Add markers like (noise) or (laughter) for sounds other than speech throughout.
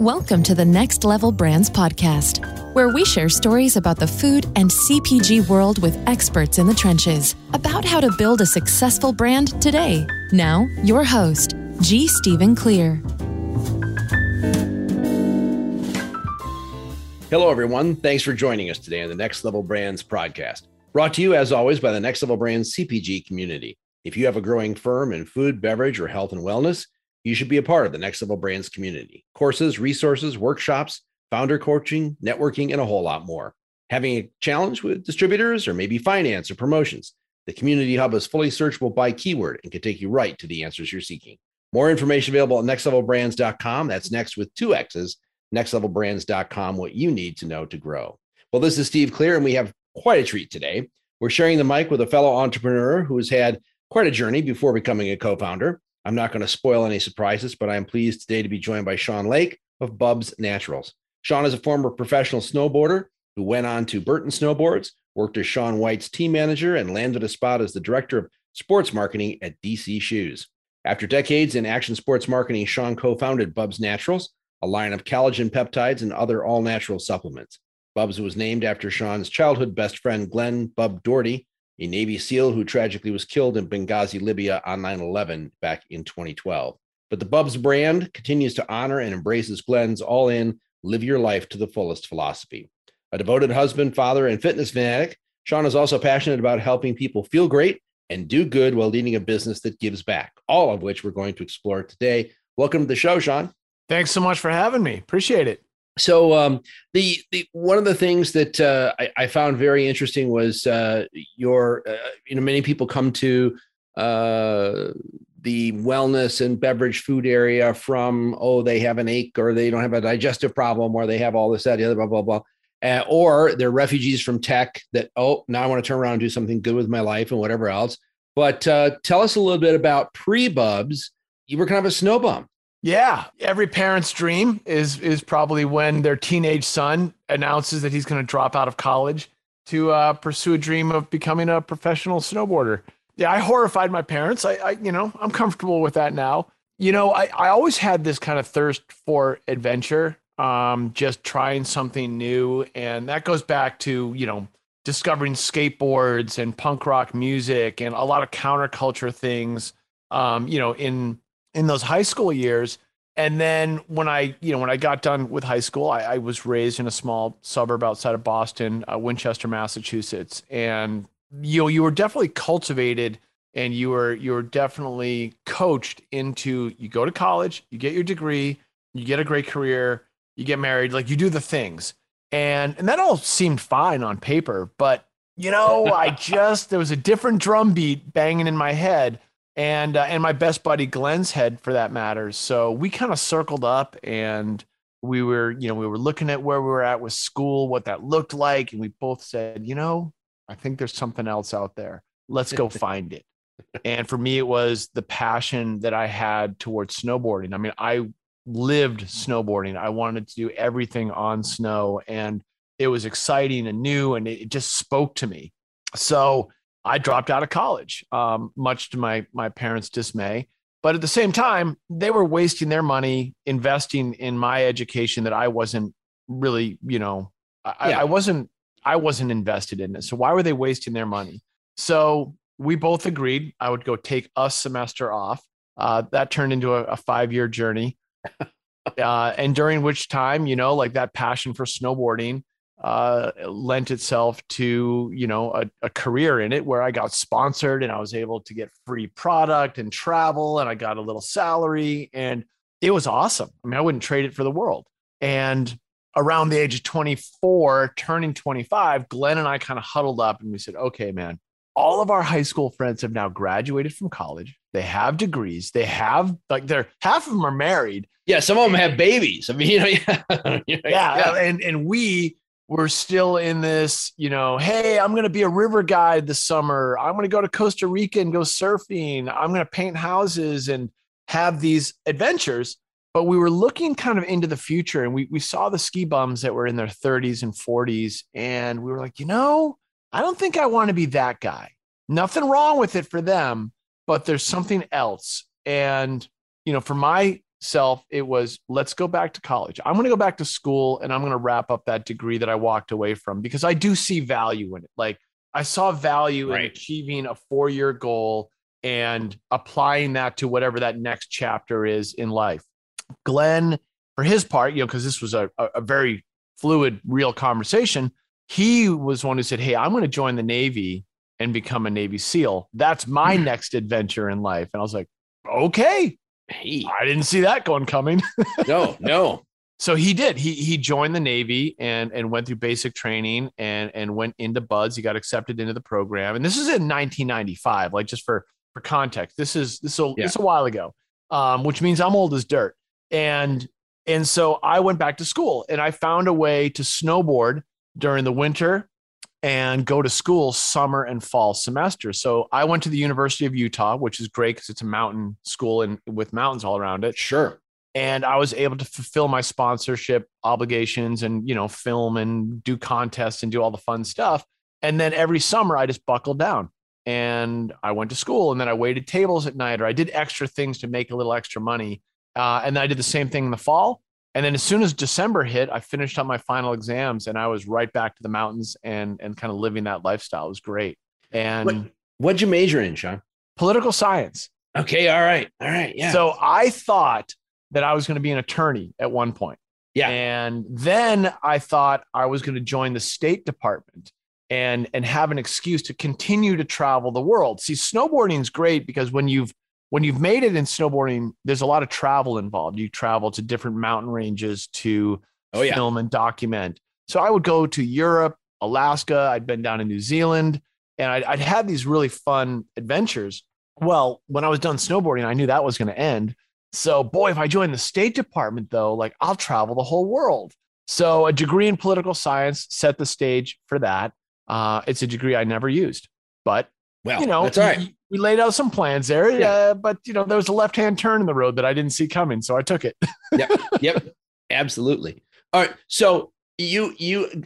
Welcome to the Next Level Brands podcast, where we share stories about the food and CPG world with experts in the trenches about how to build a successful brand today. Now, your host, G. Stephen Clear. Hello, everyone. Thanks for joining us today on the Next Level Brands podcast, brought to you as always by the Next Level Brands CPG community. If you have a growing firm in food, beverage, or health and wellness, you should be a part of the Next Level Brands community. Courses, resources, workshops, founder coaching, networking, and a whole lot more. Having a challenge with distributors or maybe finance or promotions? The Community Hub is fully searchable by keyword and can take you right to the answers you're seeking. More information available at nextlevelbrands.com. That's next with two X's, nextlevelbrands.com, what you need to know to grow. Well, this is Steve Clear, and we have quite a treat today. We're sharing the mic with a fellow entrepreneur who has had quite a journey before becoming a co founder. I'm not going to spoil any surprises, but I'm pleased today to be joined by Sean Lake of Bubs Naturals. Sean is a former professional snowboarder who went on to Burton Snowboards, worked as Shaun White's team manager, and landed a spot as the director of sports marketing at DC Shoes. After decades in action sports marketing, Sean co founded Bubs Naturals, a line of collagen peptides and other all natural supplements. Bubs was named after Sean's childhood best friend, Glenn Bub Doherty, a Navy SEAL who tragically was killed in Benghazi, Libya on 9 11 back in 2012. But the Bubs brand continues to honor and embraces Glenn's all in, live your life to the fullest philosophy. A devoted husband, father, and fitness fanatic, Sean is also passionate about helping people feel great and do good while leading a business that gives back, all of which we're going to explore today. Welcome to the show, Sean. Thanks so much for having me. Appreciate it. So um, the the one of the things that uh, I, I, found very interesting was uh, your uh, you know many people come to uh, the wellness and beverage food area from oh they have an ache or they don't have a digestive problem or they have all this that the other blah blah blah uh, or they're refugees from tech that oh now I want to turn around and do something good with my life and whatever else. But uh, tell us a little bit about pre Bubs. You were kind of a snow bum. Yeah, every parent's dream is is probably when their teenage son announces that he's going to drop out of college to uh, pursue a dream of becoming a professional snowboarder. Yeah, I horrified my parents. I, I you know, I'm comfortable with that now. You know, I, I always had this kind of thirst for adventure, um, just trying something new, and that goes back to you know discovering skateboards and punk rock music and a lot of counterculture things. Um, you know, in in those high school years. And then when I, you know, when I got done with high school, I, I was raised in a small suburb outside of Boston, uh, Winchester, Massachusetts, and you know, you were definitely cultivated, and you were you were definitely coached into you go to college, you get your degree, you get a great career, you get married, like you do the things, and and that all seemed fine on paper, but you know, I (laughs) just there was a different drum beat banging in my head and uh, and my best buddy Glenn's head for that matter. So we kind of circled up and we were, you know, we were looking at where we were at with school, what that looked like, and we both said, you know, I think there's something else out there. Let's go (laughs) find it. And for me, it was the passion that I had towards snowboarding. I mean, I lived snowboarding. I wanted to do everything on snow, and it was exciting and new, and it just spoke to me. So I dropped out of college, um, much to my my parents' dismay. But at the same time, they were wasting their money investing in my education that I wasn't really, you know, I, yeah. I wasn't I wasn't invested in it. So why were they wasting their money? So we both agreed I would go take a semester off. Uh, that turned into a, a five year journey. (laughs) uh, and during which time, you know, like that passion for snowboarding uh, lent itself to you know a, a, career in it where I got sponsored and I was able to get free product and travel and I got a little salary and it was awesome. I mean, I wouldn't trade it for the world. And around the age of 24, turning 25, Glenn and I kind of huddled up and we said, "Okay, man, all of our high school friends have now graduated from college. They have degrees. They have like they're half of them are married. Yeah, some of them have babies. I mean, you know, yeah, (laughs) yeah, yeah. and and we we're still in this, you know, hey, I'm going to be a river guide this summer. I'm going to go to Costa Rica and go surfing. I'm going to paint houses and have these adventures. But we were looking kind of into the future and we, we saw the ski bums that were in their 30s and 40s. And we were like, you know, I don't think I want to be that guy. Nothing wrong with it for them, but there's something else. And, you know, for my myself, it was let's go back to college. I'm going to go back to school and I'm going to wrap up that degree that I walked away from because I do see value in it. Like I saw value Right. in achieving a four year goal and applying that to whatever that next chapter is in life. Glenn, for his part, you know, because this was a, a, a very fluid, real conversation, he was one who said, Hey, I'm going to join the Navy and become a Navy SEAL. That's my hmm. next adventure in life. And I was like, Okay. Hey, I didn't see that going coming. (laughs) no, no. so he did. He he joined the Navy and and went through basic training and and went into BUD/S. He got accepted into the program. And this is in 1995. Like just for for context, this is this is a, Yeah. this is a while ago, um, which means I'm old as dirt. And and so I went back to school and I found a way to snowboard during the winter and go to school summer and fall semester. So I went to the University of Utah, which is great because it's a mountain school and with mountains all around it Sure. and I was able to fulfill my sponsorship obligations and you know film and do contests and do all the fun stuff. And then every summer I just buckled down and I went to school and then I waited tables at night or I did extra things to make a little extra money. Uh, and then I did the same thing in the fall. And then as soon as December hit, I finished up my final exams and I was right back to the mountains and and kind of living that lifestyle. It was great. And What, what'd you major in, Sean? political science. Okay. All right. All right. Yeah. So I thought that I was going to be an attorney at one point. Yeah. And then I thought I was going to join the State Department and and have an excuse to continue to travel the world. See, snowboarding is great because when you've when you've made it in snowboarding, there's a lot of travel involved. You travel to different mountain ranges to oh, yeah. film and document. So I would go to Europe, Alaska. I'd been down in New Zealand, and I'd, I'd had these really fun adventures. Well, when I was done snowboarding, I knew that was going to end. So, boy, if I join the State Department, though, like I'll travel the whole world. So, a degree in political science set the stage for that. Uh, it's a degree I never used, but Well, you know, that's all right. we, we laid out some plans there. Yeah. Uh, but you know, there was a left-hand turn in the road that I didn't see coming, so I took it. (laughs) yep. Yep, absolutely. All right. So you, you,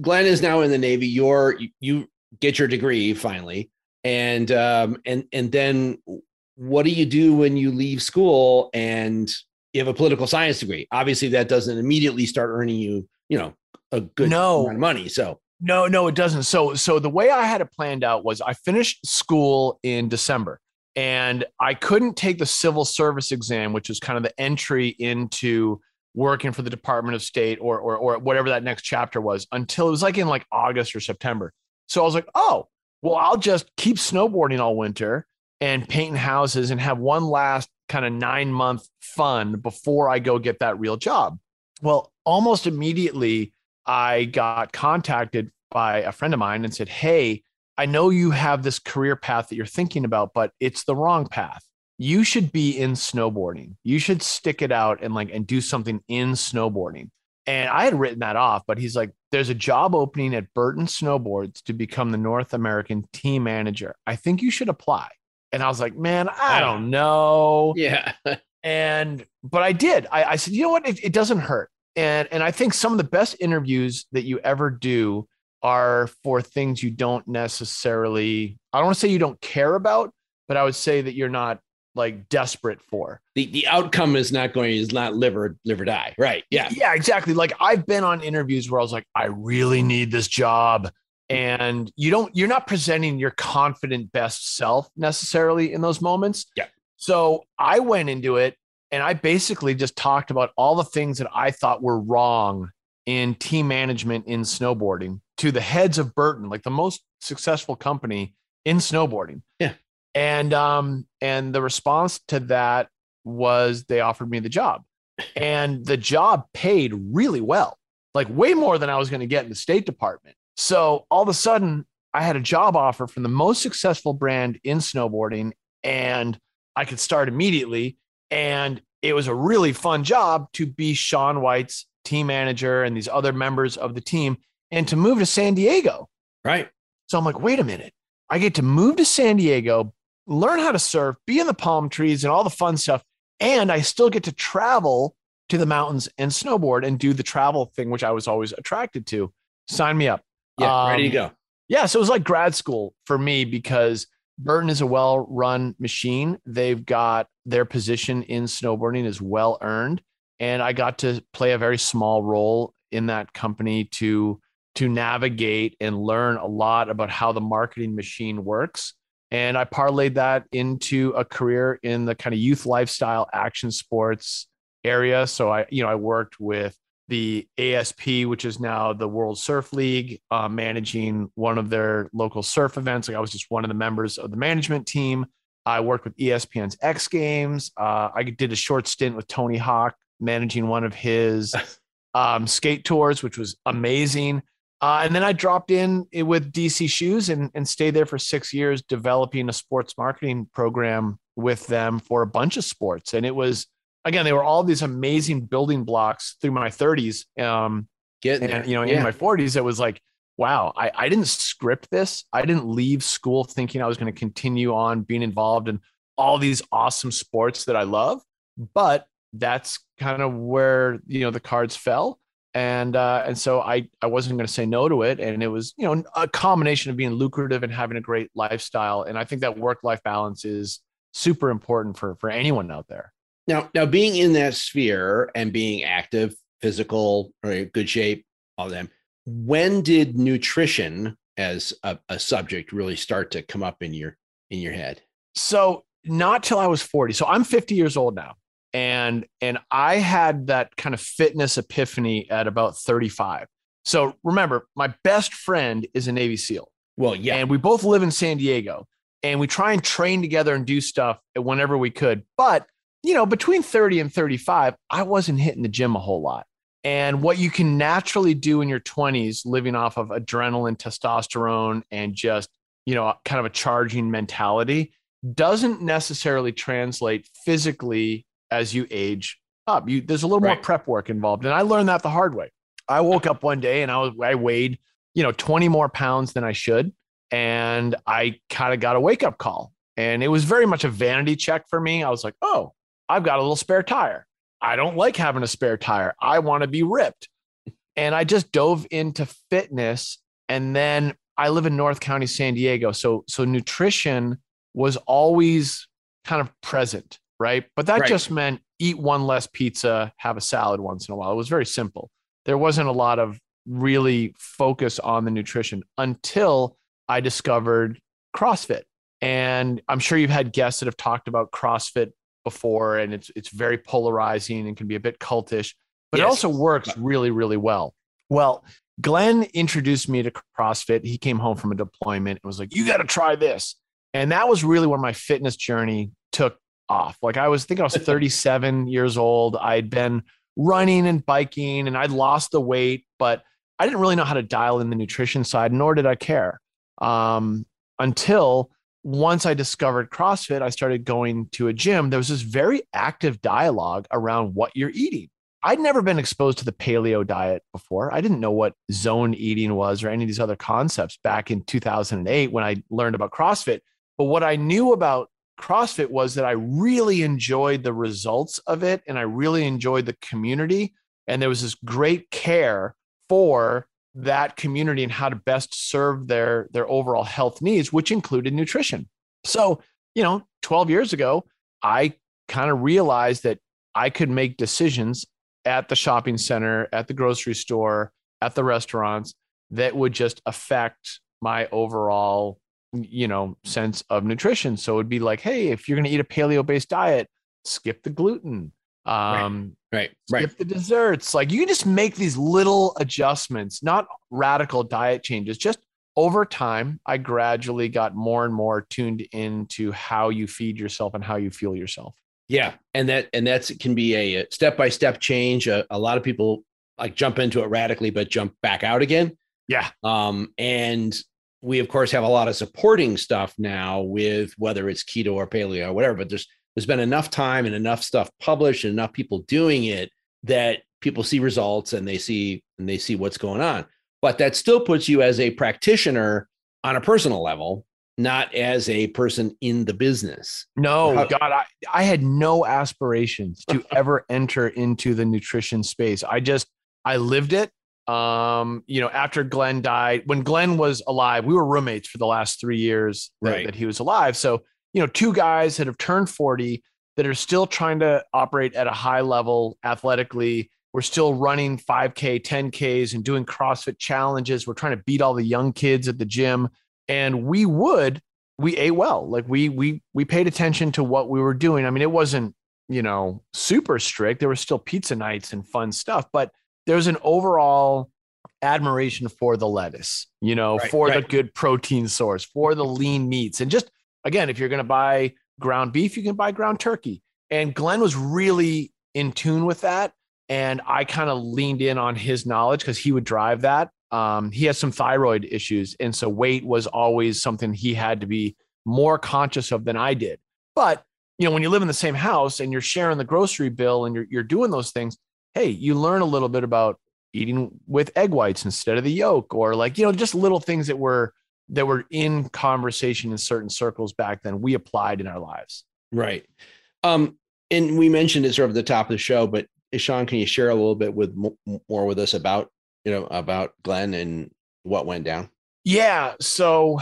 Glenn is now in the Navy. You're, you, you get your degree finally. And, um, and, and then what do you do when you leave school and you have a political science degree? Obviously, that doesn't immediately start earning you, you know, a good No. amount of money. So, No, no, it doesn't. So, so the way I had it planned out was I finished school in December, and I couldn't take the civil service exam, which is kind of the entry into working for the Department of State or or or whatever that next chapter was, until it was like in like August or September. So I was like, oh, well, I'll just keep snowboarding all winter and painting houses and have one last kind of nine month fun before I go get that real job. Well, almost immediately, I got contacted by a friend of mine and said, Hey, I know you have this career path that you're thinking about, but it's the wrong path. You should be in snowboarding. You should stick it out and like and do something in snowboarding. And I had written that off, but he's like, there's a job opening at Burton Snowboards to become the North American team manager. I think you should apply. And I was like, man, I don't know yeah. (laughs) and but i did i, I said you know what it, it doesn't hurt and and i think some of the best interviews that you ever do are for things you don't necessarily i don't want to say you don't care about but i would say that you're not like desperate for the, the outcome is not going, is not live or, live or die. Right. Yeah. yeah exactly like i've been on interviews where i was like i really need this job and you don't you're not presenting your confident best self necessarily in those moments Yeah. so i went into it and i basically just talked about all the things that i thought were wrong in team management in snowboarding to the heads of burton like the most successful company in snowboarding. Yeah. and um and the response to that was they offered me the job. (laughs) And the job paid really well like way more than i was going to get in the state department. So all of a sudden i had a job offer from the most successful brand in snowboarding and i could start immediately and it was a really fun job to be shaun white's team manager and these other members of the team and to move to san diego Right. so I'm like, wait a minute. I get to move to San Diego, learn how to surf, be in the palm trees and all the fun stuff. And I still get to travel to the mountains and snowboard and do the travel thing, which I was always attracted to. Sign me up. Yeah. ready to Um, go. Yeah. So it was like grad school for me because Burton is a well run machine. They've got their position in snowboarding is well earned. And I got to play a very small role in that company to to navigate and learn a lot about how the marketing machine works. And I parlayed that into a career in the kind of youth lifestyle action sports area. So I, you know, I worked with the ASP, which is now the World Surf League, uh, managing one of their local surf events. Like I was just one of the members of the management team. I worked with ESPN's X Games. Uh, I did a short stint with Tony Hawk, managing one of his (laughs) um, skate tours, which was amazing. Uh, and then I dropped in with DC Shoes and, and stayed there for six years, developing a sports marketing program with them for a bunch of sports. And it was again, they were all these amazing building blocks through my 30s. Um, Getting and, you know, yeah. in my 40s, it was like, wow, I, I didn't script this. I didn't leave school thinking I was going to continue on being involved in all these awesome sports that I love. But that's kind of where, you know, the cards fell. And uh, and so I, I wasn't going to say no to it. And it was, you know, a combination of being lucrative and having a great lifestyle. And I think that work life balance is super important for, for anyone out there. Now, now being in that sphere and being active, physical, or good shape, all of them. When did nutrition as a, a subject really start to come up in your in your head? So not till I was 40. So I'm 50 years old now. And and I had that kind of fitness epiphany at about 35. So remember, my best friend is a Navy SEAL. Well, yeah. And we both live in San Diego and we try and train together and do stuff whenever we could. But you know, between 30 and 35, I wasn't hitting the gym a whole lot. And what you can naturally do in your 20s, living off of adrenaline, testosterone, and just, you know, kind of a charging mentality, doesn't necessarily translate physically as you age up. You, there's a little right. more prep work involved. And I learned that the hard way. I woke up one day and I was, I weighed, you know, 20 more pounds than I should. And I kind of got a wake up call. And it was very much a vanity check for me. I was like, oh, I've got a little spare tire. I don't like having a spare tire. I want to be ripped. And I just dove into fitness. And then I live in North County, San Diego. So, so nutrition was always kind of present, right? But that right. just meant eat one less pizza, have a salad once in a while. It was very simple. There wasn't a lot of really focus on the nutrition until I discovered CrossFit. And I'm sure you've had guests that have talked about CrossFit before and it's it's very polarizing and can be a bit cultish but yes. it also works really really well. Well glenn introduced me to crossfit. He came home from a deployment and was like you got to try this. And that was really where my fitness journey took off. Like i was I think i was (laughs) 37 years old. I'd been running and biking and i'd lost the weight but i didn't really know how to dial in the nutrition side nor did i care um, until once I discovered CrossFit, I started going to a gym. There was this very active dialogue around what you're eating. I'd never been exposed to the paleo diet before. I didn't know what zone eating was or any of these other concepts back in 2008 when I learned about CrossFit. But what I knew about CrossFit was that I really enjoyed the results of it and I really enjoyed the community. And there was this great care for that community and how to best serve their their overall health needs which included nutrition. So you know 12 years ago i kind of realized that i could make decisions at the shopping center at the grocery store at the restaurants that would just affect my overall you know sense of nutrition. So it'd be like hey if you're going to eat a paleo based diet skip the gluten um, right, right, skip the desserts. Like you can just make these little adjustments, not radical diet changes. Just over time, I gradually got more and more tuned into how you feed yourself and how you fuel yourself. Yeah, and that and that's it can be a step by step change. A, a lot of people like jump into it radically, but jump back out again. Yeah. Um, and we of course have a lot of supporting stuff now with whether it's keto or paleo or whatever. But there's there's been enough time and enough stuff published and enough people doing it that people see results and they see and they see what's going on but that still puts you as a practitioner on a personal level not as a person in the business no How- god I, I had no aspirations to (laughs) ever enter into the nutrition space i just i lived it Um, you know, after Glenn died, when Glenn was alive, we were roommates for the last three years that, Right. that he was alive. So, you know, two guys that have turned 40 that are still trying to operate at a high level athletically. We're still running 5K, 10Ks and doing CrossFit challenges. We're trying to beat all the young kids at the gym. And we would, we ate well. Like we we we paid attention to what we were doing. I mean, it wasn't, you know, super strict. There were still pizza nights and fun stuff, but there was an overall admiration for the lettuce, you know, Right, for the good protein source, for the lean meats. And just again, if you're going to buy ground beef, you can buy ground turkey. And Glenn was really in tune with that. And I kind of leaned in on his knowledge because he would drive that. Um, he has some thyroid issues. And so weight was always something he had to be more conscious of than I did. But, you know, when you live in the same house and you're sharing the grocery bill and you're, you're doing those things, hey, you learn a little bit about eating with egg whites instead of the yolk or like, you know, just little things that were that were in conversation in certain circles back then we applied in our lives. Right. Um, and we mentioned it sort of at the top of the show, but Sean, can you share a little bit with more with us about you know about Glenn and what went down? Yeah. So,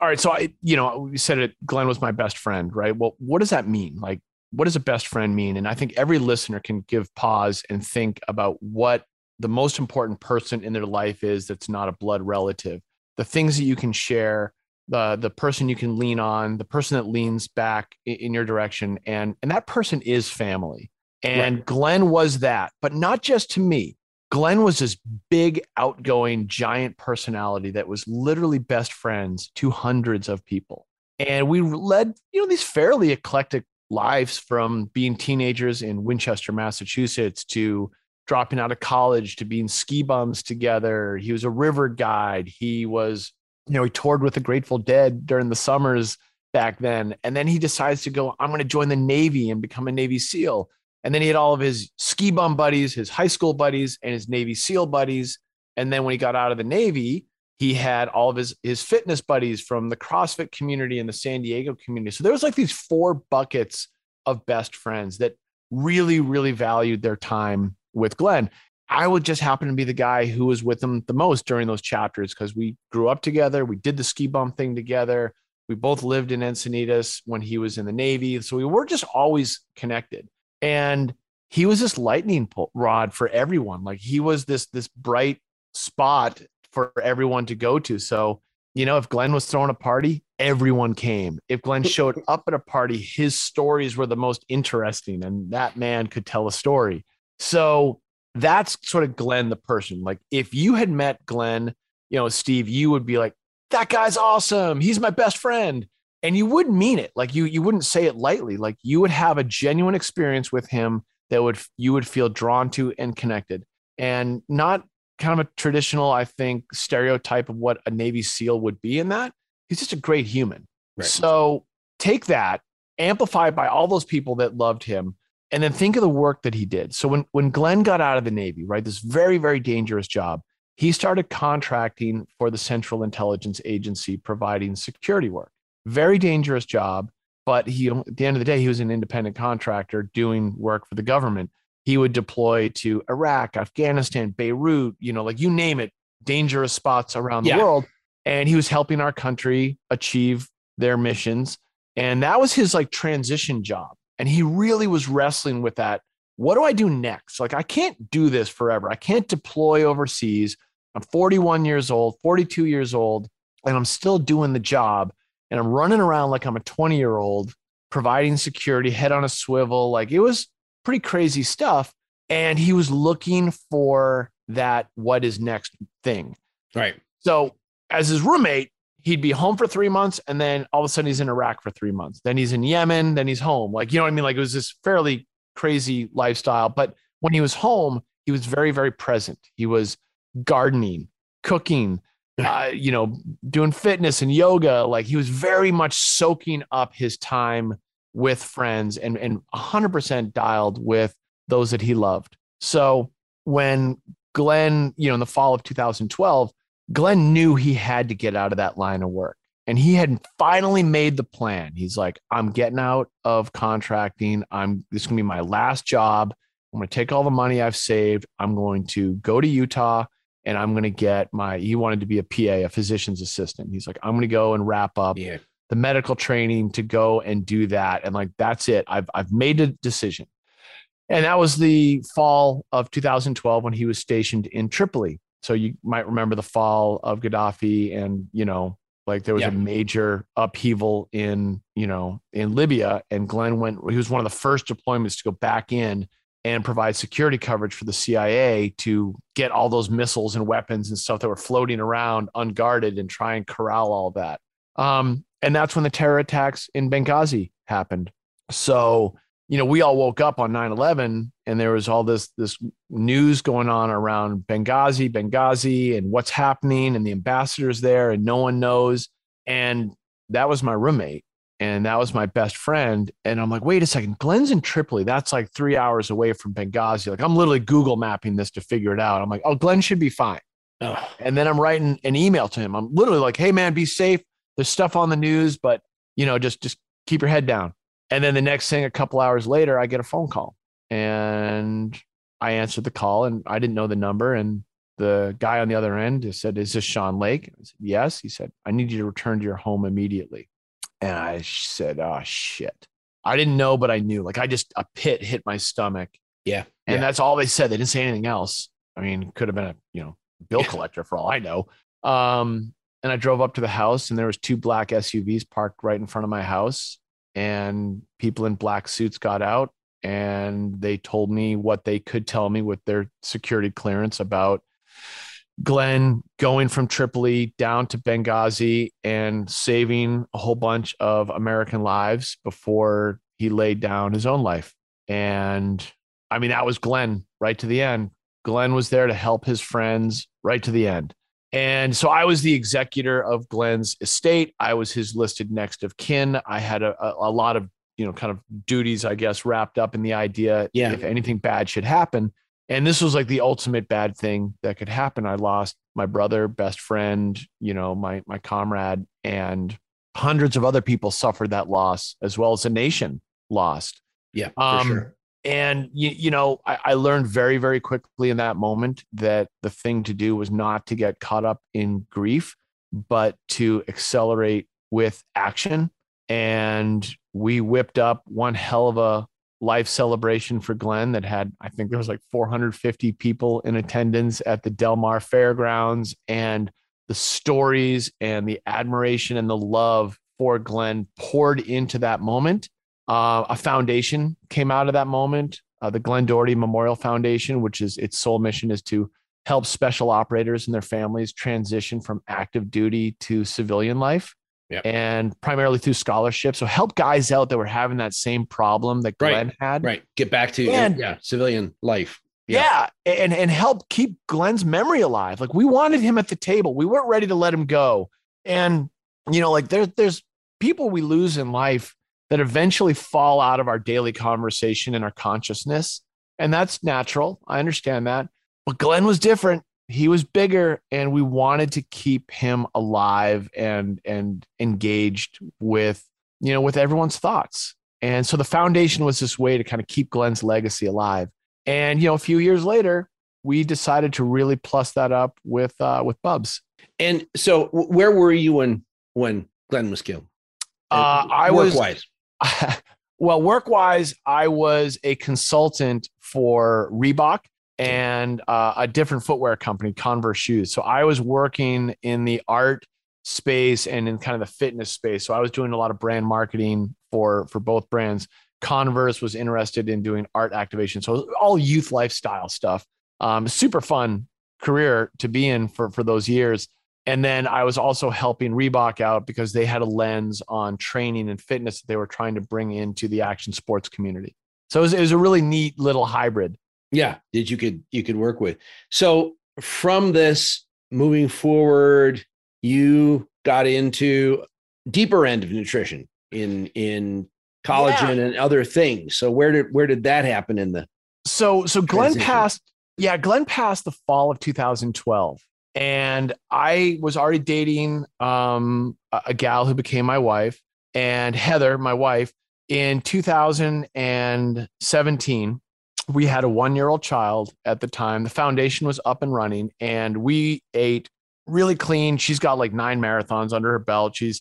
all right. So I, you know, we said it. Glenn was my best friend, right? Well, what does that mean? Like, what does a best friend mean? And I think every listener can give pause and think about what the most important person in their life is that's not a blood relative. The things that you can share, the the person you can lean on, the person that leans back in your direction, and and that person is family. And Glenn was that, but not just to me. Glenn was this big, outgoing, giant personality that was literally best friends to hundreds of people. And we led, you know, these fairly eclectic lives from being teenagers in Winchester, Massachusetts to dropping out of college to being ski bums together. He was a river guide. He was, you know, he toured with the Grateful Dead during the summers back then. And then he decides to go, I'm going to join the Navy and become a Navy SEAL. And then he had all of his ski bum buddies, his high school buddies, and his Navy SEAL buddies. And then when he got out of the Navy, he had all of his his fitness buddies from the CrossFit community and the San Diego community. So there was like these four buckets of best friends that really, really valued their time with Glenn. I would just happen to be the guy who was with him the most during those chapters because we grew up together. We did the ski bum thing together. We both lived in Encinitas when he was in the Navy. So we were just always connected. And he was this lightning rod for everyone. Like he was this this bright spot for everyone to go to. So, you know, if Glenn was throwing a party, everyone came. If Glenn (laughs) showed up at a party, his stories were the most interesting and that man could tell a story. So, that's sort of Glenn the person. Like if you had met Glenn, you know, Steve, you would be like, that guy's awesome. He's my best friend. And you wouldn't mean it. Like you you wouldn't say it lightly. Like you would have a genuine experience with him that would you would feel drawn to and connected. And not kind of a traditional, I think, stereotype of what a Navy SEAL would be in that. He's just a great human. Right. So take that, amplify it by all those people that loved him, and then think of the work that he did. So when when Glenn got out of the Navy, right, this very very dangerous job, he started contracting for the Central Intelligence Agency, providing security work. Very dangerous job, but he at the end of the day, he was an independent contractor doing work for the government. He would deploy to Iraq, Afghanistan, Beirut, you know, like you name it, dangerous spots around the Yeah. world. And he was helping our country achieve their missions. And that was his like transition job. And he really was wrestling with that. What do I do next? Like, I can't do this forever. I can't deploy overseas. I'm 41 years old, 42 years old, and I'm still doing the job. And I'm running around like I'm a 20 year old, providing security, head on a swivel. Like it was pretty crazy stuff. And he was looking for that what is next thing. Right. So as his roommate, he'd be home for three months, and then all of a sudden he's in Iraq for three months. Then he's in Yemen. Then he's home. Like you know what I mean? Like it was this fairly crazy lifestyle. But when he was home, he was very very present. He was gardening, cooking, uh, you know, doing fitness and yoga. Like he was very much soaking up his time with friends and and 100% dialed with those that he loved. So when Glenn, you know, in the fall of 2012, Glenn knew he had to get out of that line of work. And he had finally made the plan. He's like, I'm getting out of contracting. I'm this is gonna be my last job. I'm gonna take all the money I've saved. I'm going to go to Utah and I'm going to get my, he wanted to be a PA, a physician's assistant. He's like, I'm going to go and wrap up Yeah. the medical training to go and do that. And like, that's it. I've, I've made a decision. And that was the fall of 2012 when he was stationed in Tripoli. So you might remember the fall of Gaddafi and, you know, like there was Yeah. a major upheaval in, you know, in Libya. And Glenn went, he was one of the first deployments to go back in and provide security coverage for the CIA to get all those missiles and weapons and stuff that were floating around unguarded and try and corral all that. Um, and that's when the terror attacks in Benghazi happened. So, you know, we all woke up on 9 11 and there was all this, this news going on around Benghazi, Benghazi, and what's happening, and the ambassadors there, and no one knows. And that was my roommate and that was my best friend. And I'm like, wait a second, Glenn's in Tripoli. That's like three hours away from Benghazi. Like, I'm literally Google mapping this to figure it out. I'm like, oh, Glenn should be fine. Oh, And then I'm writing an email to him. I'm literally like, hey man, be safe. There's stuff on the news, but you know, just just keep your head down. And then the next thing, a couple hours later, I get a phone call. And I answered the call and I didn't know the number. And the guy on the other end just said, Is this Sean Lake? I said, Yes. He said, I need you to return to your home immediately. And I said, Oh shit. I didn't know, but I knew. Like I just a pit hit my stomach. yeah. And yeah. that's all they said. They didn't say anything else. I mean, could have been a, you know, bill collector for all I know. Um, and I drove up to the house and there was two black SUVs parked right in front of my house and people in black suits got out and they told me what they could tell me with their security clearance about Glenn going from Tripoli down to Benghazi and saving a whole bunch of American lives before he laid down his own life. And I mean, that was Glenn right to the end. Glenn was there to help his friends right to the end. And so I was the executor of Glenn's estate. I was his listed next of kin. I had a, a, a lot of, you know, kind of duties, I guess, wrapped up in the idea Yeah. if anything bad should happen. And this was like the ultimate bad thing that could happen. I lost my brother, best friend, you know, my my comrade, and hundreds of other people suffered that loss, as well as a nation lost. Yeah. For Um, sure. And you, you know, I, I learned very, very quickly in that moment that the thing to do was not to get caught up in grief, but to accelerate with action. And we whipped up one hell of a life celebration for Glenn that had, I think there was like 450 people in attendance at the Del Mar Fairgrounds. And the stories and the admiration and the love for Glenn poured into that moment. Uh, a foundation came out of that moment, uh, the Glenn Doherty Memorial Foundation, which is its sole mission is to help special operators and their families transition from active duty to civilian life. Yep. And primarily through scholarship. So help guys out that were having that same problem that Right, Glenn had. Right. Get back to And- yeah, civilian life. Yeah. And and help keep Glenn's memory alive. Like we wanted him at the table. We weren't ready to let him go. And you know, like there's there's people we lose in life that eventually fall out of our daily conversation and our consciousness. And that's natural. I understand that. But Glenn was different. He was bigger and we wanted to keep him alive and and engaged with, you know, with everyone's thoughts. And so the foundation was this way to kind of keep Glenn's legacy alive. And you know, a few years later, we decided to really plus that up with uh, with Bubs. And so, where were you when when Glenn was killed? Uh, I was. (laughs) well, work wise, I was a consultant for Reebok and uh, a different footwear company, Converse shoes. So I was working in the art space and in kind of the fitness space. So I was doing a lot of brand marketing for for both brands. Converse was interested in doing art activation, so all youth lifestyle stuff. Um, super fun career to be in for for those years. And then I was also helping Reebok out because they had a lens on training and fitness that they were trying to bring into the action sports community. So it was, it was a really neat little hybrid. Yeah, that you could you could work with. So from this moving forward, you got into deeper end of nutrition in in collagen and other things. So where did where did that happen in the So so Glenn Transition. passed, yeah, Glenn passed the fall of 2012. And I was already dating um, a, gal who became my wife, and Heather, my wife, in 2017. we had a one year old child at the time. The foundation was up and running, and we ate really clean. She's got like nine marathons under her belt. She's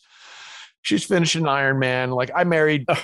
she's finished an Ironman. Like I married a,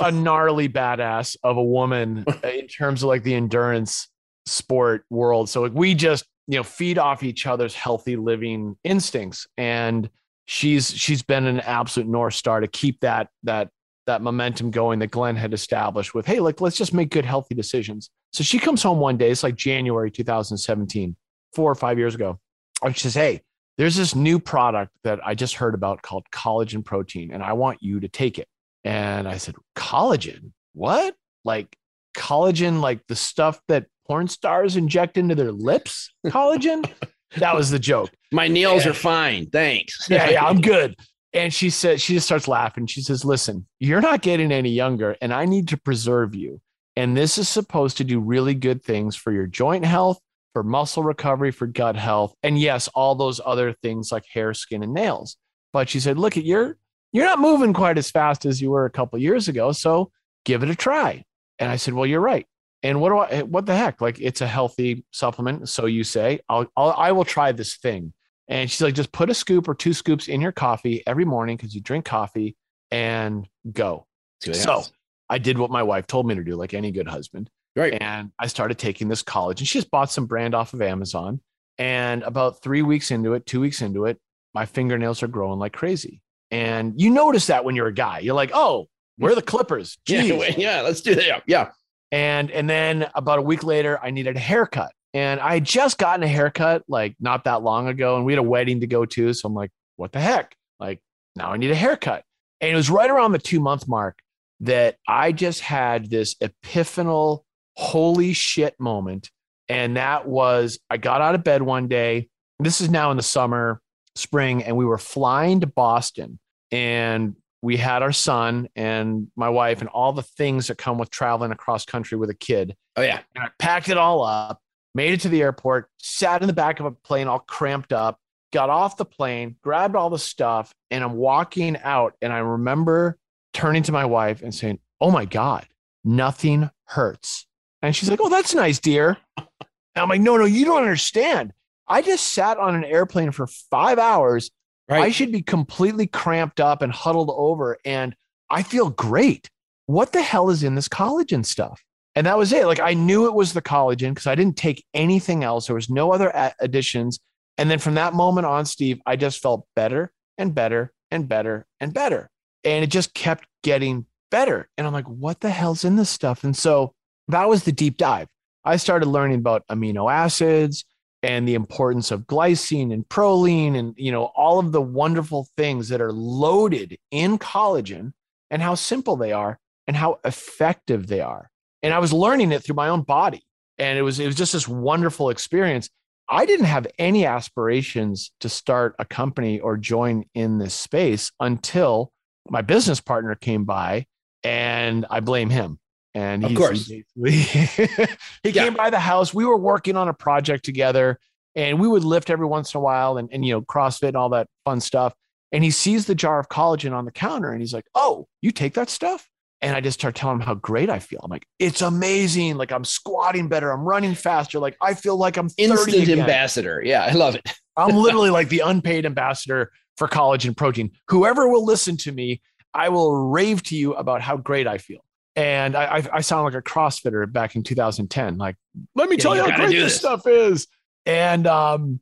a gnarly badass of a woman (laughs) in terms of like the endurance sport world. So like we just you know feed off each other's healthy living instincts, and she's she's been an absolute north star to keep that that that momentum going that Glenn had established with, hey, like, let's just make good, healthy decisions. So she comes home one day, it's like January 2017, four or five years ago. And she says, hey, there's this new product that I just heard about called collagen protein, and I want you to take it. And I said, collagen? What? Like collagen, like the stuff that porn stars inject into their lips? Collagen? (laughs) that was the joke. My nails are fine. Thanks. yeah, yeah, I'm (laughs) good. And she said, she just starts laughing. She says, Listen, you're not getting any younger, and I need to preserve you. And this is supposed to do really good things for your joint health, for muscle recovery, for gut health. And yes, all those other things like hair, skin, and nails. But she said, Look at you're you're not moving quite as fast as you were a couple years ago. So give it a try. And I said, Well, you're right. And what do I what the heck? Like it's a healthy supplement. So you say, I'll, I'll I will try this thing. And she's like, just put a scoop or two scoops in your coffee every morning because you drink coffee and go. So I did what my wife told me to do, like any good husband. Right. And I started taking this college and she just bought some brand off of Amazon. And about three weeks into it, two weeks into it, my fingernails are growing like crazy. And you notice that when you're a guy, you're like, oh, where are the clippers? (laughs) Jeez. Yeah, yeah, let's do that. Yeah. And and then about a week later, I needed a haircut. And I had just gotten a haircut like not that long ago, and we had a wedding to go to. So I'm like, what the heck? Like, now I need a haircut. And it was right around the two month mark that I just had this epiphanal, holy shit moment. And that was I got out of bed one day. This is now in the summer, spring, and we were flying to Boston. And we had our son and my wife and all the things that come with traveling across country with a kid. Oh, yeah. And I packed it all up made it to the airport, sat in the back of a plane all cramped up, got off the plane, grabbed all the stuff, and I'm walking out. And I remember turning to my wife and saying, Oh my God, nothing hurts. And she's like, Oh, that's nice, dear. And I'm like, No, no, you don't understand. I just sat on an airplane for five hours. Right. I should be completely cramped up and huddled over, and I feel great. What the hell is in this collagen stuff? And that was it. Like I knew it was the collagen because I didn't take anything else. There was no other additions. And then from that moment on, Steve, I just felt better and better and better and better. And it just kept getting better. And I'm like, what the hell's in this stuff? And so that was the deep dive. I started learning about amino acids and the importance of glycine and proline and you know all of the wonderful things that are loaded in collagen and how simple they are and how effective they are and I was learning it through my own body. And it was it was just this wonderful experience. I didn't have any aspirations to start a company or join in this space until my business partner came by and I blame him. And of course, (laughs) he, he yeah. came by the house. We were working on a project together and we would lift every once in a while and, and, you know, CrossFit and all that fun stuff. And he sees the jar of collagen on the counter and he's like, Oh, you take that stuff? And I just start telling him how great I feel. I'm like, it's amazing. Like I'm squatting better. I'm running faster. Like I feel like I'm instant again. ambassador. Yeah, I love it. (laughs) I'm literally (laughs) like the unpaid ambassador for collagen protein. Whoever will listen to me, I will rave to you about how great I feel. And I, I, I sound like a CrossFitter back in 2010. Like, let me yeah, tell you how great this, this stuff is. And um,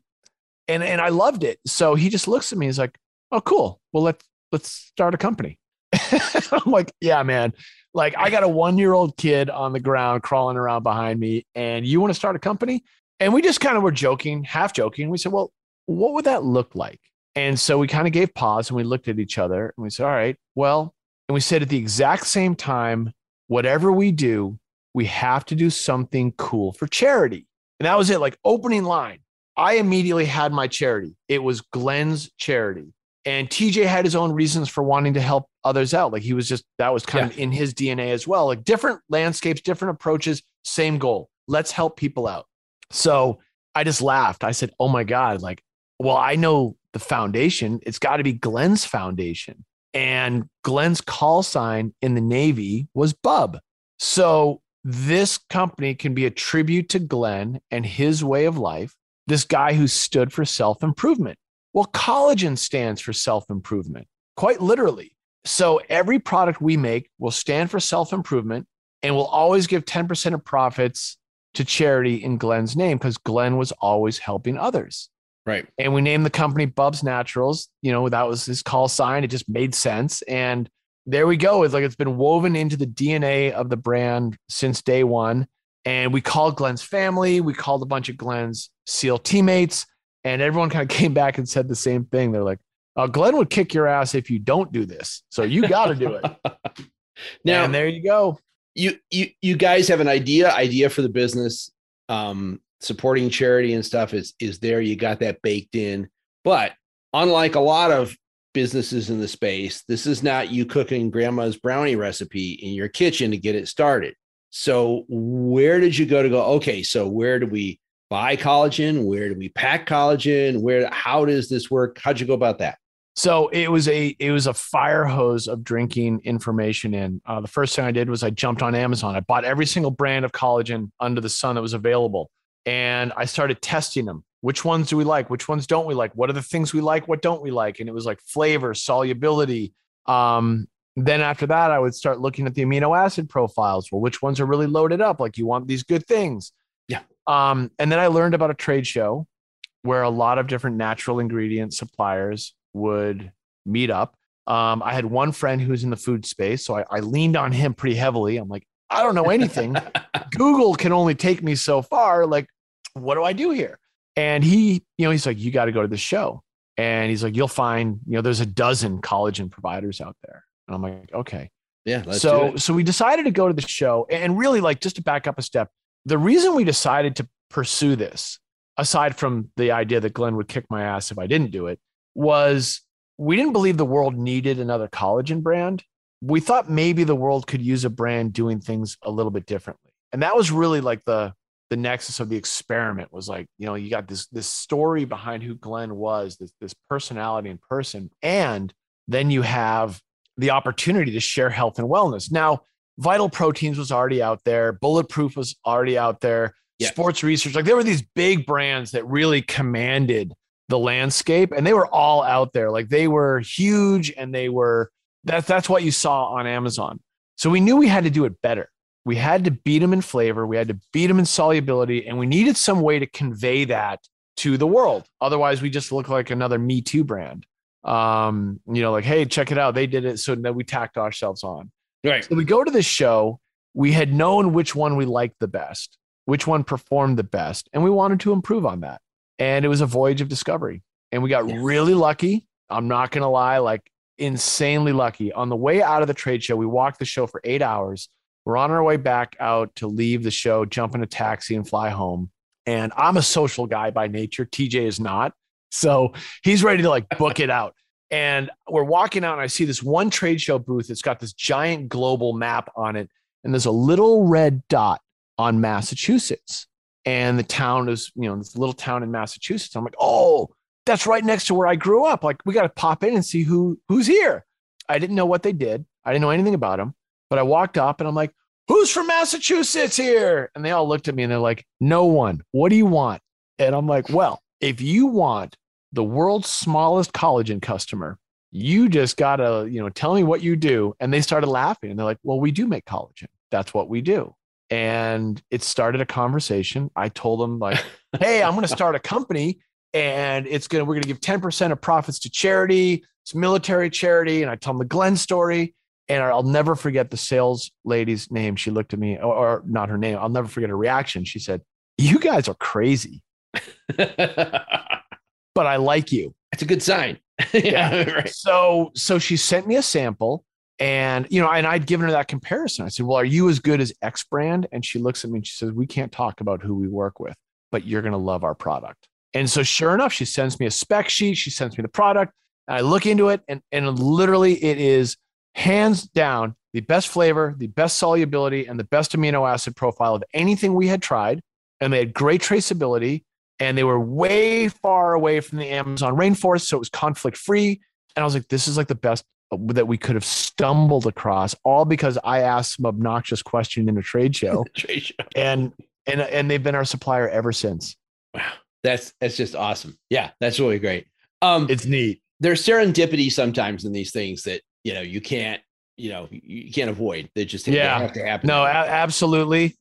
and and I loved it. So he just looks at me. He's like, "Oh, cool. Well, let's let's start a company." (laughs) I'm like, yeah, man. Like, I got a one year old kid on the ground crawling around behind me, and you want to start a company? And we just kind of were joking, half joking. We said, well, what would that look like? And so we kind of gave pause and we looked at each other and we said, all right, well, and we said at the exact same time, whatever we do, we have to do something cool for charity. And that was it, like opening line. I immediately had my charity. It was Glenn's charity and TJ had his own reasons for wanting to help others out. Like he was just that was kind yeah. of in his DNA as well. Like different landscapes, different approaches, same goal. Let's help people out. So I just laughed. I said, "Oh my god!" Like, well, I know the foundation. It's got to be Glenn's foundation, and Glenn's call sign in the Navy was Bub. So this company can be a tribute to Glenn and his way of life, this guy who stood for self improvement. Well, collagen stands for self improvement, quite literally. So every product we make will stand for self improvement and we'll always give 10% of profits to charity in Glenn's name because Glenn was always helping others. Right. And we named the company Bubs Naturals. You know, that was his call sign. It just made sense. And there we go. It's like it's been woven into the DNA of the brand since day one. And we called Glenn's family. We called a bunch of Glenn's SEAL teammates. And everyone kind of (laughs) came back and said the same thing. They're like, uh, Glenn would kick your ass if you don't do this. So you got to do it. (laughs) now, and there you go. You, you, you guys have an idea, idea for the business. Um, supporting charity and stuff is is there. You got that baked in. But unlike a lot of businesses in the space, this is not you cooking grandma's brownie recipe in your kitchen to get it started. So where did you go to go? Okay, so where do we buy collagen? Where do we pack collagen? Where how does this work? How'd you go about that? So it was a it was a fire hose of drinking information in. Uh, the first thing I did was I jumped on Amazon. I bought every single brand of collagen under the sun that was available and I started testing them. Which ones do we like? Which ones don't we like? What are the things we like? What don't we like? And it was like flavor, solubility. Um, then after that, I would start looking at the amino acid profiles. Well, which ones are really loaded up? Like you want these good things. Yeah. Um, and then I learned about a trade show where a lot of different natural ingredient suppliers would meet up. Um, I had one friend who was in the food space, so I, I leaned on him pretty heavily. I'm like, I don't know anything. (laughs) Google can only take me so far. Like, what do I do here? And he, you know, he's like, you got to go to the show. And he's like, you'll find, you know, there's a dozen collagen providers out there. And I'm like, okay. Yeah. so, so we decided to go to the show and really like, just to back up a step, the reason we decided to pursue this, aside from the idea that Glenn would kick my ass if I didn't do it, was we didn't believe the world needed another collagen brand we thought maybe the world could use a brand doing things a little bit differently. And that was really like the the nexus of the experiment was like, you know, you got this this story behind who Glenn was, this this personality in person, and then you have the opportunity to share health and wellness. Now, Vital Proteins was already out there, Bulletproof was already out there, yeah. Sports Research, like there were these big brands that really commanded the landscape and they were all out there. Like they were huge and they were that's that's what you saw on Amazon. So we knew we had to do it better. We had to beat them in flavor, we had to beat them in solubility, and we needed some way to convey that to the world. Otherwise, we just look like another Me Too brand. Um, you know, like, hey, check it out, they did it. So then we tacked ourselves on. Right. So we go to this show. We had known which one we liked the best, which one performed the best, and we wanted to improve on that. And it was a voyage of discovery. And we got really lucky. I'm not gonna lie, like insanely lucky. On the way out of the trade show, we walked the show for eight hours. We're on our way back out to leave the show, jump in a taxi, and fly home. And I'm a social guy by nature. TJ is not. So he's ready to like book it out. And we're walking out, and I see this one trade show booth. It's got this giant global map on it. And there's a little red dot on Massachusetts. And the town is, you know, this little town in Massachusetts. I'm like, oh, that's right next to where I grew up. Like we got to pop in and see who who's here. I didn't know what they did. I didn't know anything about them, but I walked up and I'm like, "Who's from Massachusetts here?" And they all looked at me and they're like, "No one. What do you want?" And I'm like, "Well, if you want the world's smallest collagen customer, you just got to, you know, tell me what you do." And they started laughing and they're like, "Well, we do make collagen. That's what we do." And it started a conversation. I told them like, (laughs) "Hey, I'm going to start a company and it's gonna we're gonna give 10% of profits to charity. It's military charity and i tell them the glenn story and i'll never forget the sales lady's name. She looked at me or, or not her name i'll never forget her reaction. She said you guys are crazy. (laughs) But i like you. It's a good sign. (laughs) Yeah right. so so she sent me a sample and you know and i'd given her that comparison. I said well are you as good as x brand? And she looks at me and she says we can't talk about who we work with but you're going to love our product and so, sure enough, she sends me a spec sheet. She sends me the product. I look into it, and, and literally, it is hands down the best flavor, the best solubility, and the best amino acid profile of anything we had tried. And they had great traceability, and they were way far away from the Amazon rainforest. So, it was conflict free. And I was like, this is like the best that we could have stumbled across, all because I asked some obnoxious question in a trade show, (laughs) Trade show. and and and they've been our supplier ever since. Wow, that's that's just awesome. Yeah, that's really great. Um, It's neat. there's serendipity sometimes in these things that you know you can't you know you, can't avoid. They just Yeah. have to happen. No, a- absolutely.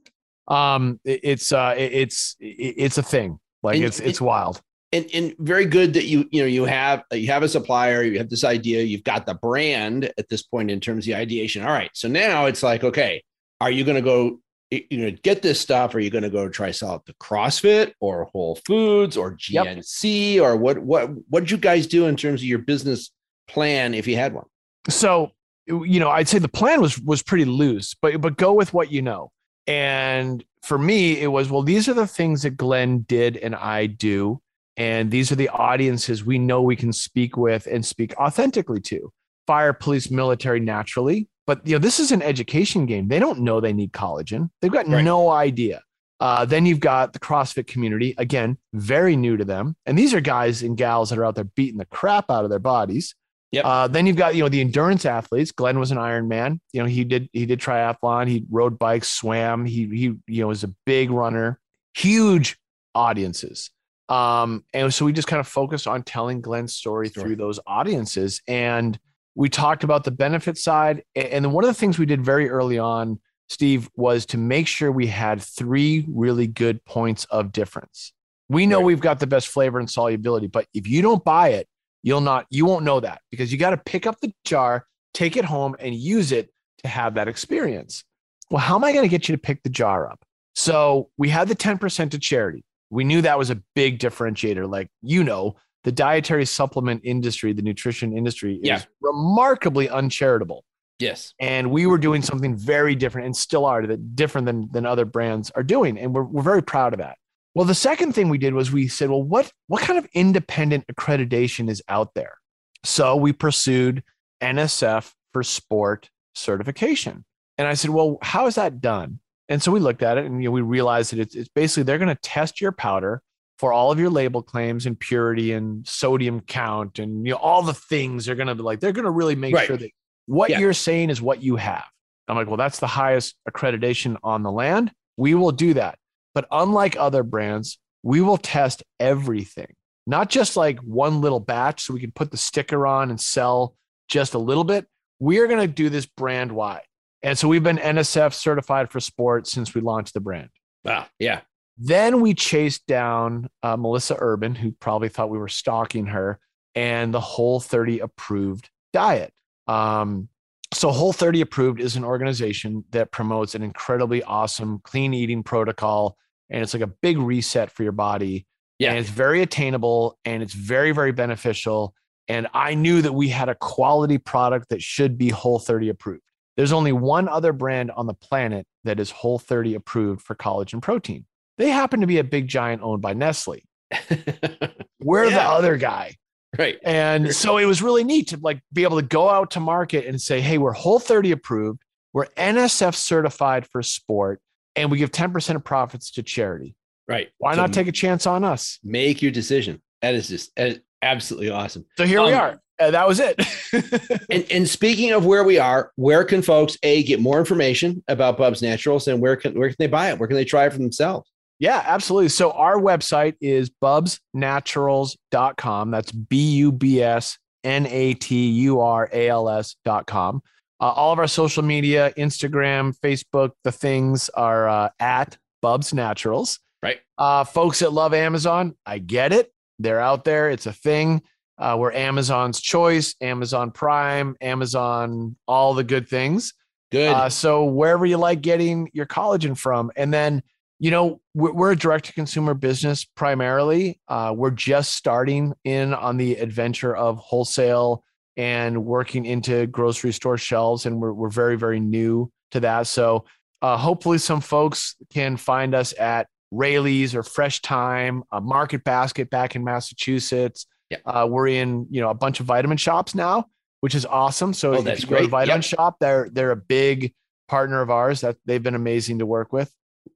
Um, it- it's uh, it- it's it- it's a thing. Like And- it's it's wild. and and very good that you you know you have you have a supplier you have this idea you've got the brand at this point in terms of the ideation all right so now it's like okay are you going to go you know get this stuff are you going to go try sell it to crossfit or whole foods or Yep. gnc or what what what did you guys do in terms of your business plan if you had one? So you know i'd say the plan was was pretty loose but but go with what you know. And for me it was well these are the things that glenn did and i do and these are the audiences we know we can speak with and speak authentically to. Fire police military naturally but you know this is an education game they don't know they need collagen they've got Right. no idea uh, then you've got the CrossFit community, again, very new to them. And these are guys and gals that are out there beating the crap out of their bodies. Yep. Uh, then you've got you know the endurance athletes. Glenn was an Ironman. You know he did he did triathlon. He rode bikes, swam. He he you know was a big runner. Huge audiences. Um, and so we just kind of focused on telling Glenn's story Story. through those audiences. And we talked about the benefit side. And then one of the things we did very early on, Steve, was to make sure we had three really good points of difference. We know Right. we've got the best flavor and solubility, but if you don't buy it, you'll not you won't know that because you got to pick up the jar take it home and use it to have that experience well how am i going to get you to pick the jar up so we had the 10% to charity we knew that was a big differentiator like you know the dietary supplement industry the nutrition industry is Yeah. remarkably uncharitable. Yes. And we were doing something very different and still are that different than, than other brands are doing. And we're, we're very proud of that. Well the second thing we did was we said well what what kind of independent accreditation is out there? So we pursued nsf for sport certification. And i said well how is that done? And so we looked at it and you know, we realized that it's, it's basically they're going to test your powder for all of your label claims and purity and sodium count and you know all the things they're going to be like they're going to really make Right. sure that what Yeah. you're saying is what you have. I'm like, well, that's the highest accreditation on the land. We will do that. But unlike other brands, we will test everything, not just like one little batch so we can put the sticker on and sell just a little bit. We are going to do this brand wide. And so we've been NSF certified for sport since we launched the brand. wow yeah Then we chased down uh, Melissa Urban, who probably thought we were stalking her, and the Whole 30 approved diet. Um, so, Whole 30 approved is an organization that promotes an incredibly awesome clean eating protocol, and it's like a big reset for your body. Yeah. And it's very attainable and it's very, very beneficial. And I knew that we had a quality product that should be Whole 30 approved. There's only one other brand on the planet that is Whole 30 approved for collagen protein. They happen to be a big giant owned by Nestle. (laughs) We're the other guy. right And so it was really neat to like be able to go out to market and say, hey, we're Whole 30 approved, we're NSF certified for sport, and we give 10% of profits to charity. right Why So not take a chance on us? make your decision that is just that is absolutely awesome So here we Um, are. And that was it. (laughs) And, and speaking of where we are, where can folks a get more information about Bubs Naturals, and where can where can they buy it? Where can they try it for themselves? Yeah, absolutely. So our website is bubsnaturals.com. That's B U B S N A T U R A L S.com. Uh, all of our social media, Instagram, Facebook, the things are uh, at Bubs Naturals. Right. Uh, folks that love Amazon, I get it. They're out there. It's a thing. Uh, we're Amazon's choice, Amazon Prime, Amazon, all the good things. Good. Uh, so wherever you like getting your collagen from, and then you know we're, we're a direct to consumer business primarily. Uh, we're just starting in on the adventure of wholesale and working into grocery store shelves, and we're we're very very new to that. So uh, hopefully some folks can find us at Raley's or Fresh Thyme, a Market Basket back in Massachusetts. Yeah. Uh, we're in you know a bunch of vitamin shops now, which is awesome. So Oh, if that's you go to great. Vitamin Yep. Shop, they're they're a big partner of ours. That they've been amazing to work with.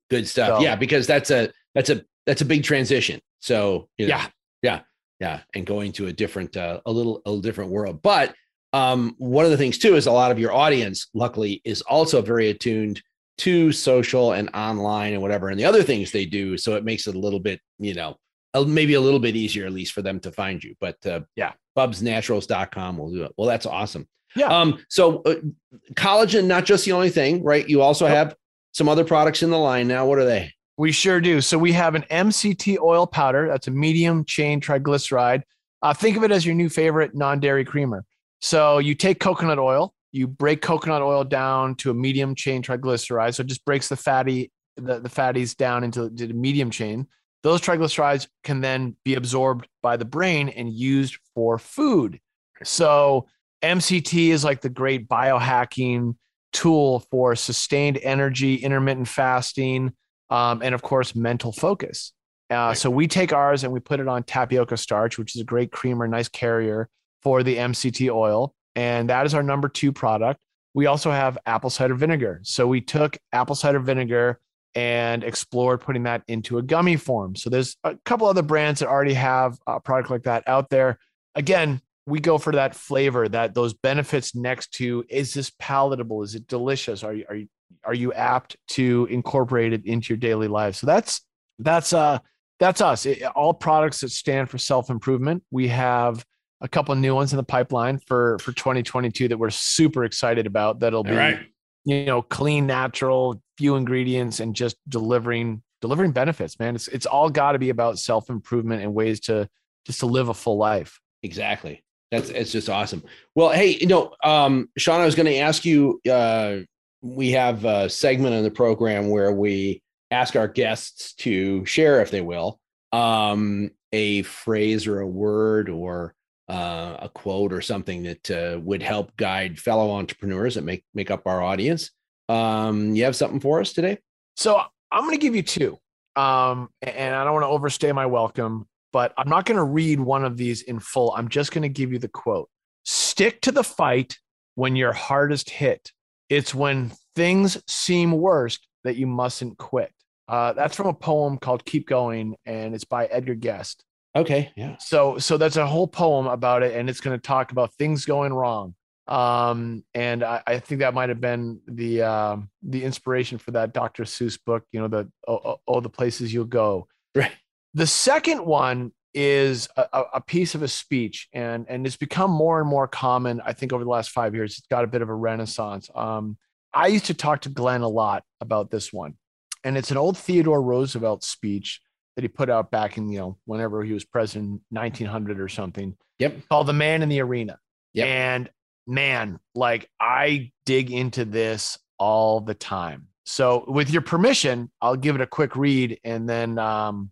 Good stuff. so- yeah, because that's a that's a that's a big transition. So you know, Yeah. yeah, yeah, and going to a different uh, a little a little different world. But um, one of the things too is a lot of your audience, luckily, is also very attuned to social and online and whatever, and the other things they do. So it makes it a little bit, you know, maybe a little bit easier at least for them to find you. But uh, yeah, bubsnaturals.com will do it. Well, that's awesome. Yeah. Um, so uh, collagen, not just the only thing, right? You also have some other products in the line now. What are they? We sure do. So we have an MCT oil powder. That's a medium chain triglyceride. Uh, think of it as your new favorite non-dairy creamer. So you take coconut oil, you break coconut oil down to a medium chain triglyceride. So it just breaks the fatty the, the fatties down into the medium chain. Those triglycerides can then be absorbed by the brain and used for food. So MCT is like the great biohacking tool for sustained energy, intermittent fasting, um, and of course, mental focus. Uh, right. So we take ours and we put it on tapioca starch, which is a great creamer, nice carrier for the MCT oil. And that is our number two product. We also have apple cider vinegar. So we took apple cider vinegar and explored putting that into a gummy form. So there's a couple other brands that already have a product like that out there. Again, we go for that flavor, that those benefits next to is this palatable? Is it delicious? Are you are you are you apt to incorporate it into your daily life? So that's that's uh that's us. It, all products that stand for self improvement. We have a couple new ones in the pipeline for for 2022 that we're super excited about. That'll be right. you know clean, natural, few ingredients, and just delivering delivering benefits. Man, it's it's all got to be about self improvement and ways to just to live a full life. Exactly. That's it's just awesome. Well, hey, you know, um, Sean, I was going to ask you. Uh, we have a segment in the program where we ask our guests to share, if they will, um, a phrase or a word or uh, a quote or something that uh, would help guide fellow entrepreneurs that make make up our audience. Um, you have something for us today? So I'm going to give you two, um, and I don't want to overstay my welcome but I'm not going to read one of these in full. I'm just going to give you the quote Stick to the fight when you're hardest hit. It's when things seem worst that you mustn't quit. Uh, that's from a poem called Keep Going, and it's by Edgar Guest. Okay. Yeah. So, so that's a whole poem about it, and it's going to talk about things going wrong. Um, and I, I think that might have been the uh, the inspiration for that Dr. Seuss book. You know, the oh, oh, oh the places you'll go. Right. The second one is a, a, piece of a speech, and and it's become more and more common. I think over the last five years, it's got a bit of a renaissance. Um, I used to talk to Glenn a lot about this one, and it's an old Theodore Roosevelt speech that he put out back in you know whenever he was president, 1900 or something. Yep. Called "The Man in the Arena." Yep. And man, like I dig into this all the time. So, with your permission, I'll give it a quick read, and then um,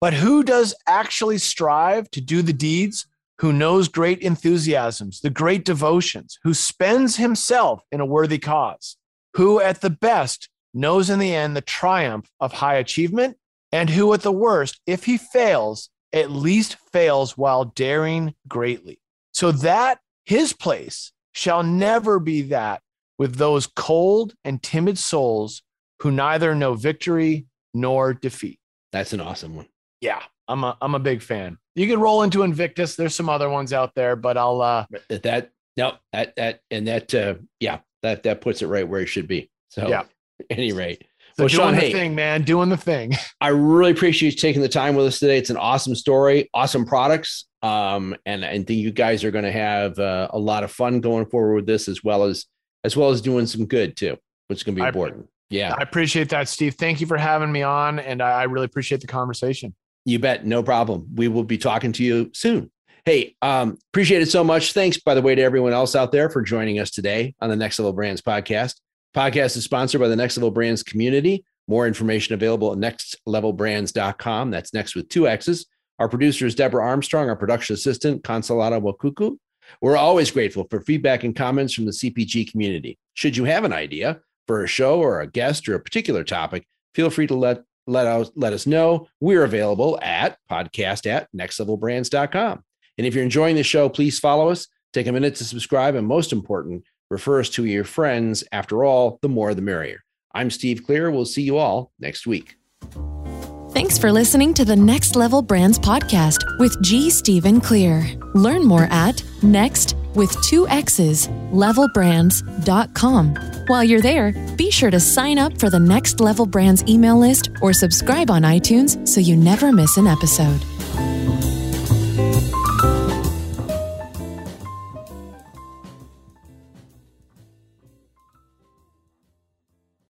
But who does actually strive to do the deeds? Who knows great enthusiasms, the great devotions, who spends himself in a worthy cause, who at the best knows in the end the triumph of high achievement, and who at the worst, if he fails, at least fails while daring greatly. So that his place shall never be that with those cold and timid souls who neither know victory nor defeat. That's an awesome one yeah, I'm a I'm a big fan. You can roll into Invictus. There's some other ones out there, but I'll uh that no that that and that uh yeah that that puts it right where it should be. So yeah, (laughs) any rate. So well, doing Sean, the hey, thing, man, doing the thing. (laughs) I really appreciate you taking the time with us today. It's an awesome story, awesome products, um, and I think you guys are going to have uh, a lot of fun going forward with this, as well as as well as doing some good too, which is going to be I, important. Yeah, I appreciate that, Steve. Thank you for having me on, and I, I really appreciate the conversation. You bet. No problem. We will be talking to you soon. Hey, um, appreciate it so much. Thanks, by the way, to everyone else out there for joining us today on the Nexxt Level Brands podcast. Podcast is sponsored by the Nexxt Level Brands community. More information available at nexxtlevelbrands.com. That's next with two X's. Our producer is Deborah Armstrong, our production assistant, Consolata Wakuku. We're always grateful for feedback and comments from the CPG community. Should you have an idea for a show or a guest or a particular topic, feel free to let let us let us know. We're available at podcast at nexxtlevelbrands.com. And if you're enjoying the show, please follow us, take a minute to subscribe, and most important, refer us to your friends. After all, the more the merrier. I'm Steve Clear. We'll see you all next week. Thanks for listening to the Nexxt Level Brands podcast with G. Stephen Clear. Learn more at next with two X's levelbrands.com. While you're there, be sure to sign up for the Nexxt Level Brands email list or subscribe on iTunes so you never miss an episode.